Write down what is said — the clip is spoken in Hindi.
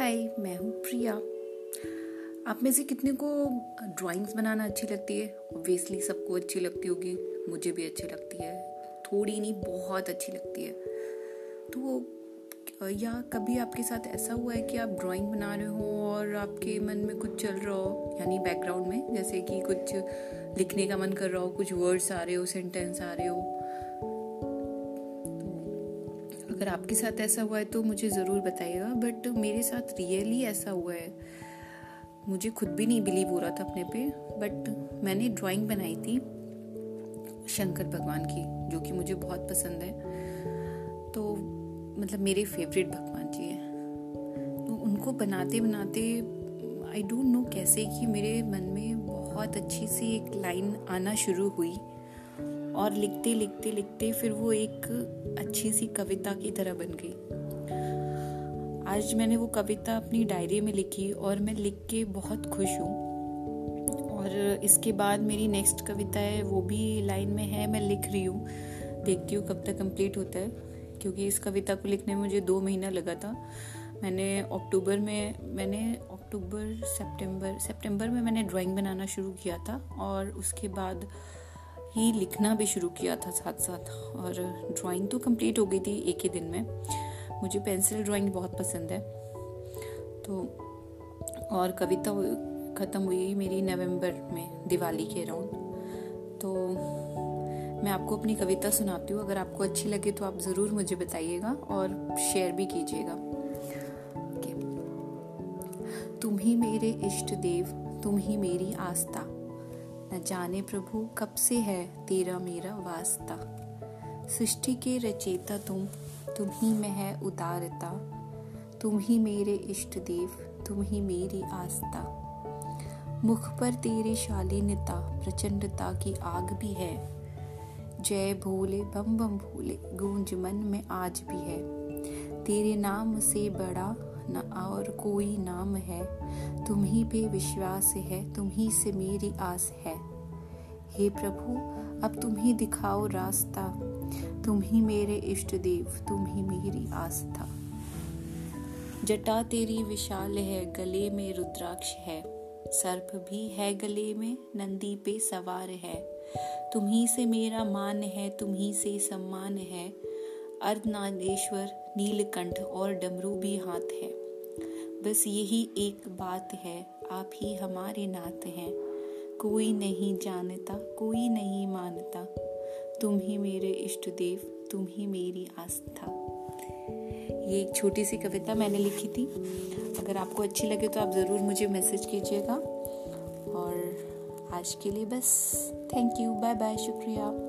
हाय, मैं हूँ प्रिया। आप में से कितने को ड्राइंग्स बनाना अच्छी लगती है? ऑब्वियसली सबको अच्छी लगती होगी, मुझे भी अच्छी लगती है। थोड़ी नहीं, बहुत अच्छी लगती है। तो या कभी आपके साथ ऐसा हुआ है कि आप ड्राइंग बना रहे हो और आपके मन में कुछ चल रहा हो? यानी बैकग्राउंड में, जैसे कि कुछ लिखने का मन कर रहा हो, कुछ वर्ड्स आ रहे हो सेंटेंस आ रहे हो। अगर आपके साथ ऐसा हुआ है तो मुझे ज़रूर बताइएगा बट मेरे साथ रियली ऐसा हुआ है। मुझे खुद भी नहीं बिलीव हो रहा था अपने पे बट मैंने ड्राइंग बनाई थी शंकर भगवान की, जो कि मुझे बहुत पसंद है। तो मतलब मेरे फेवरेट भगवान जी हैं। तो उनको बनाते बनाते आई डोंट नो कैसे कि मेरे मन में बहुत अच्छी सी एक लाइन आना शुरू हुई। और लिखते लिखते लिखते फिर वो एक अच्छी सी कविता की तरह बन गई। आज मैंने वो कविता अपनी डायरी में लिखी और मैं लिख के बहुत खुश हूँ। और इसके बाद मेरी नेक्स्ट कविता है, वो भी लाइन में है, मैं लिख रही हूँ। देखती हूँ कब तक कंप्लीट होता है, क्योंकि इस कविता को लिखने में मुझे दो महीना लगा था। मैंने अक्टूबर में, मैंने अक्टूबर सितंबर सितंबर में मैंने ड्राइंग बनाना शुरू किया था और उसके बाद ही लिखना भी शुरू किया था साथ साथ और ड्राइंग तो कंप्लीट हो गई थी एक ही दिन में। मुझे पेंसिल ड्राइंग बहुत पसंद है। तो और कविता ख़त्म हुई मेरी नवंबर में दिवाली के अराउंड तो मैं आपको अपनी कविता सुनाती हूँ। अगर आपको अच्छी लगे तो आप ज़रूर मुझे बताइएगा और शेयर भी कीजिएगा। तुम ही मेरे इष्ट देव, तुम ही मेरी आस्था। न जाने प्रभु कब से है तेरा मेरा वास्ता। सृष्टि के रचेता तुम तुम ही में है उदारता। तुम ही मेरे इष्ट देव, तुम ही मेरी आस्था। मुख पर तेरे शालीनता, प्रचंडता की आग भी है। जय भोले, बम बम भोले, गूंज मन में आज भी है। तेरे नाम से बड़ा न और कोई नाम है। तुम ही पे विश्वास है, तुम ही से मेरी आस है। हे प्रभु, अब तुम ही दिखाओ रास्ता। तुम ही मेरे इष्ट देव, तुम ही मेरी आस्था। जटा तेरी विशाल है, गले में रुद्राक्ष है। सर्प भी है गले में, नंदी पे सवार है। तुम ही से मेरा मान है, तुम ही से सम्मान है। अर्धनादेश्वर नीलकंठ और डमरू भी हाथ है। बस यही एक बात है, आप ही हमारे नाथ हैं। कोई नहीं जानता, कोई नहीं मानता। तुम ही मेरे इष्ट देव, तुम ही मेरी आस्था। ये एक छोटी सी कविता मैंने लिखी थी। अगर आपको अच्छी लगे तो आप ज़रूर मुझे मैसेज कीजिएगा। और आज के लिए बस थैंक यू बाय बाय शुक्रिया।